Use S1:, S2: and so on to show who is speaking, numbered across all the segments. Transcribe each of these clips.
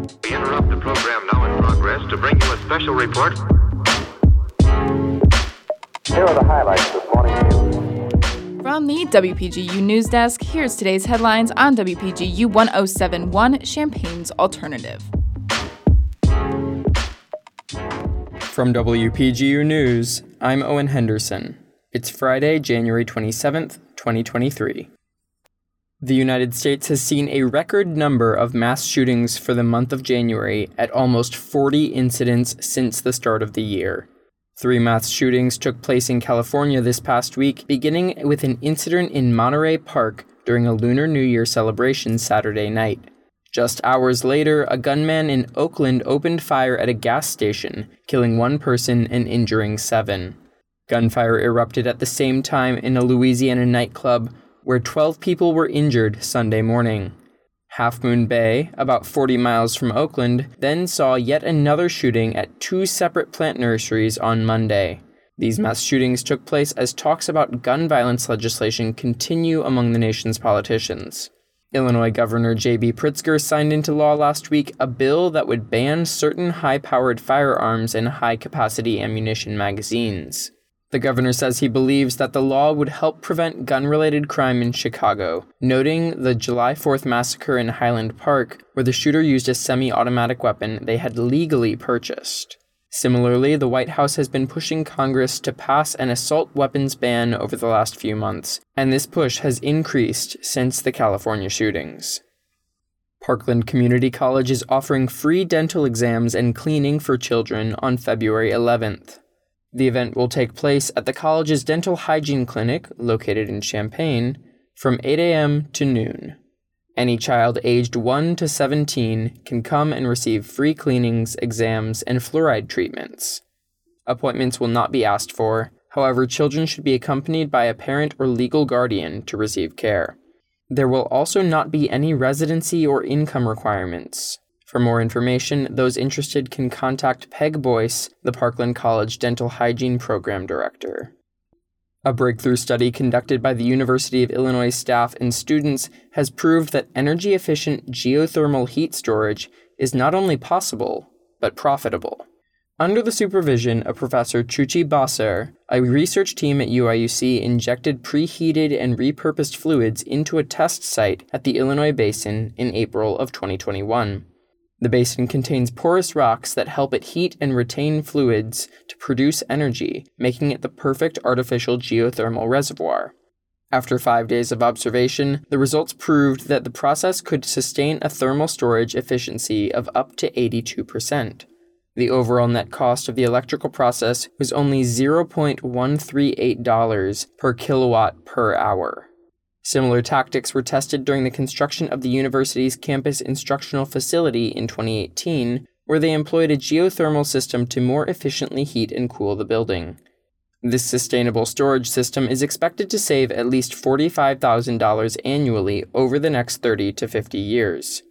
S1: We interrupt the program now in progress to bring you a special report.
S2: Here are the highlights this morning's news.
S3: From the WPGU News Desk, here's today's headlines on WPGU 1071 Champaign's Alternative.
S4: From WPGU News, I'm Owen Henderson. It's Friday, January 27th, 2023. The United States has seen a record number of mass shootings for the month of January at almost 40 incidents since the start of the year. Three mass shootings took place in California this past week, beginning with an incident in Monterey Park during a Lunar New Year celebration Saturday night. Just hours later, a gunman in Oakland opened fire at a gas station, killing one person and injuring seven. Gunfire erupted at the same time in a Louisiana nightclub, where 12 people were injured Sunday morning. Half Moon Bay, about 40 miles from Oakland, then saw yet another shooting at two separate plant nurseries on Monday. These mass shootings took place as talks about gun violence legislation continue among the nation's politicians. Illinois Governor J.B. Pritzker signed into law last week a bill that would ban certain high powered firearms and high capacity ammunition magazines. The governor says he believes that the law would help prevent gun related crime in Chicago, noting the July 4th massacre in Highland Park, where the shooter used a semi automatic weapon they had legally purchased. Similarly, the White House has been pushing Congress to pass an assault weapons ban over the last few months, and this push has increased since the California shootings. Parkland Community College is offering free dental exams and cleaning for children on February 11th. The event will take place at the college's dental hygiene clinic, located in Champaign, from 8 a.m. to noon. Any child aged 1 to 17 can come and receive free cleanings, exams, and fluoride treatments. Appointments will not be asked for, however, children should be accompanied by a parent or legal guardian to receive care. There will also not be any residency or income requirements. For more information, those interested can contact Peg Boyce, the Parkland College Dental Hygiene Program Director. A breakthrough study conducted by the University of Illinois staff and students has proved that energy efficient geothermal heat storage is not only possible, but profitable. Under the supervision of Professor Chuchi Basser, a research team at UIUC injected preheated and repurposed fluids into a test site at the Illinois Basin in April of 2021. The basin contains porous rocks that help it heat and retain fluids to produce energy, making it the perfect artificial geothermal reservoir. After five days of observation, the results proved that the process could sustain a thermal storage efficiency of up to 82%. The overall net cost of the electrical process was only $0.138 per kilowatt per hour. Similar tactics were tested during the construction of the university's campus instructional facility in 2018, where they employed a geothermal system to more efficiently heat and cool the building. This sustainable storage system is expected to save at least $45,000 annually over the next 30 to 50 years.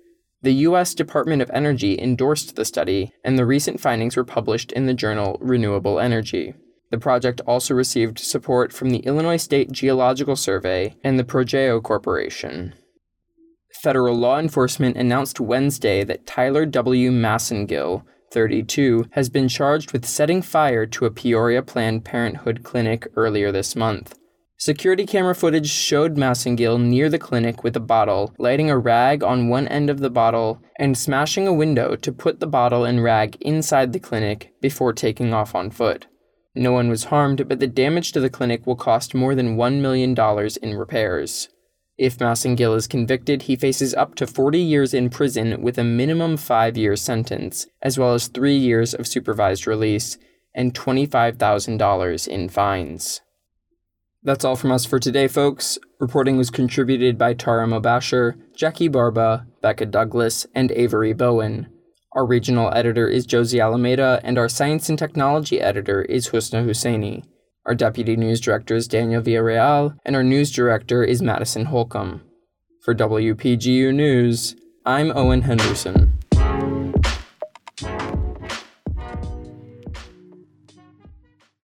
S4: The U.S. Department of Energy endorsed the study, and the recent findings were published in the journal Renewable Energy. The project also received support from the Illinois State Geological Survey and the Progeo Corporation. Federal law enforcement announced Wednesday that Tyler W. Massengill, 32, has been charged with setting fire to a Peoria Planned Parenthood clinic earlier this month. Security camera footage showed Massengill near the clinic with a bottle, lighting a rag on one end of the bottle, and smashing a window to put the bottle and rag inside the clinic before taking off on foot. No one was harmed, but the damage to the clinic will cost more than $1 million in repairs. If Massengill is convicted, he faces up to 40 years in prison with a minimum five year sentence, as well as three years of supervised release and $25,000 in fines. That's all from us for today, folks. Reporting was contributed by Tara Mobasher, Jackie Barba, Becca Douglas, and Avery Bowen. Our regional editor is Josie Alameda, and our science and technology editor is Husna Husseini. Our deputy news director is Daniel Villarreal, and our news director is Madison Holcomb. For WPGU News, I'm Owen Henderson.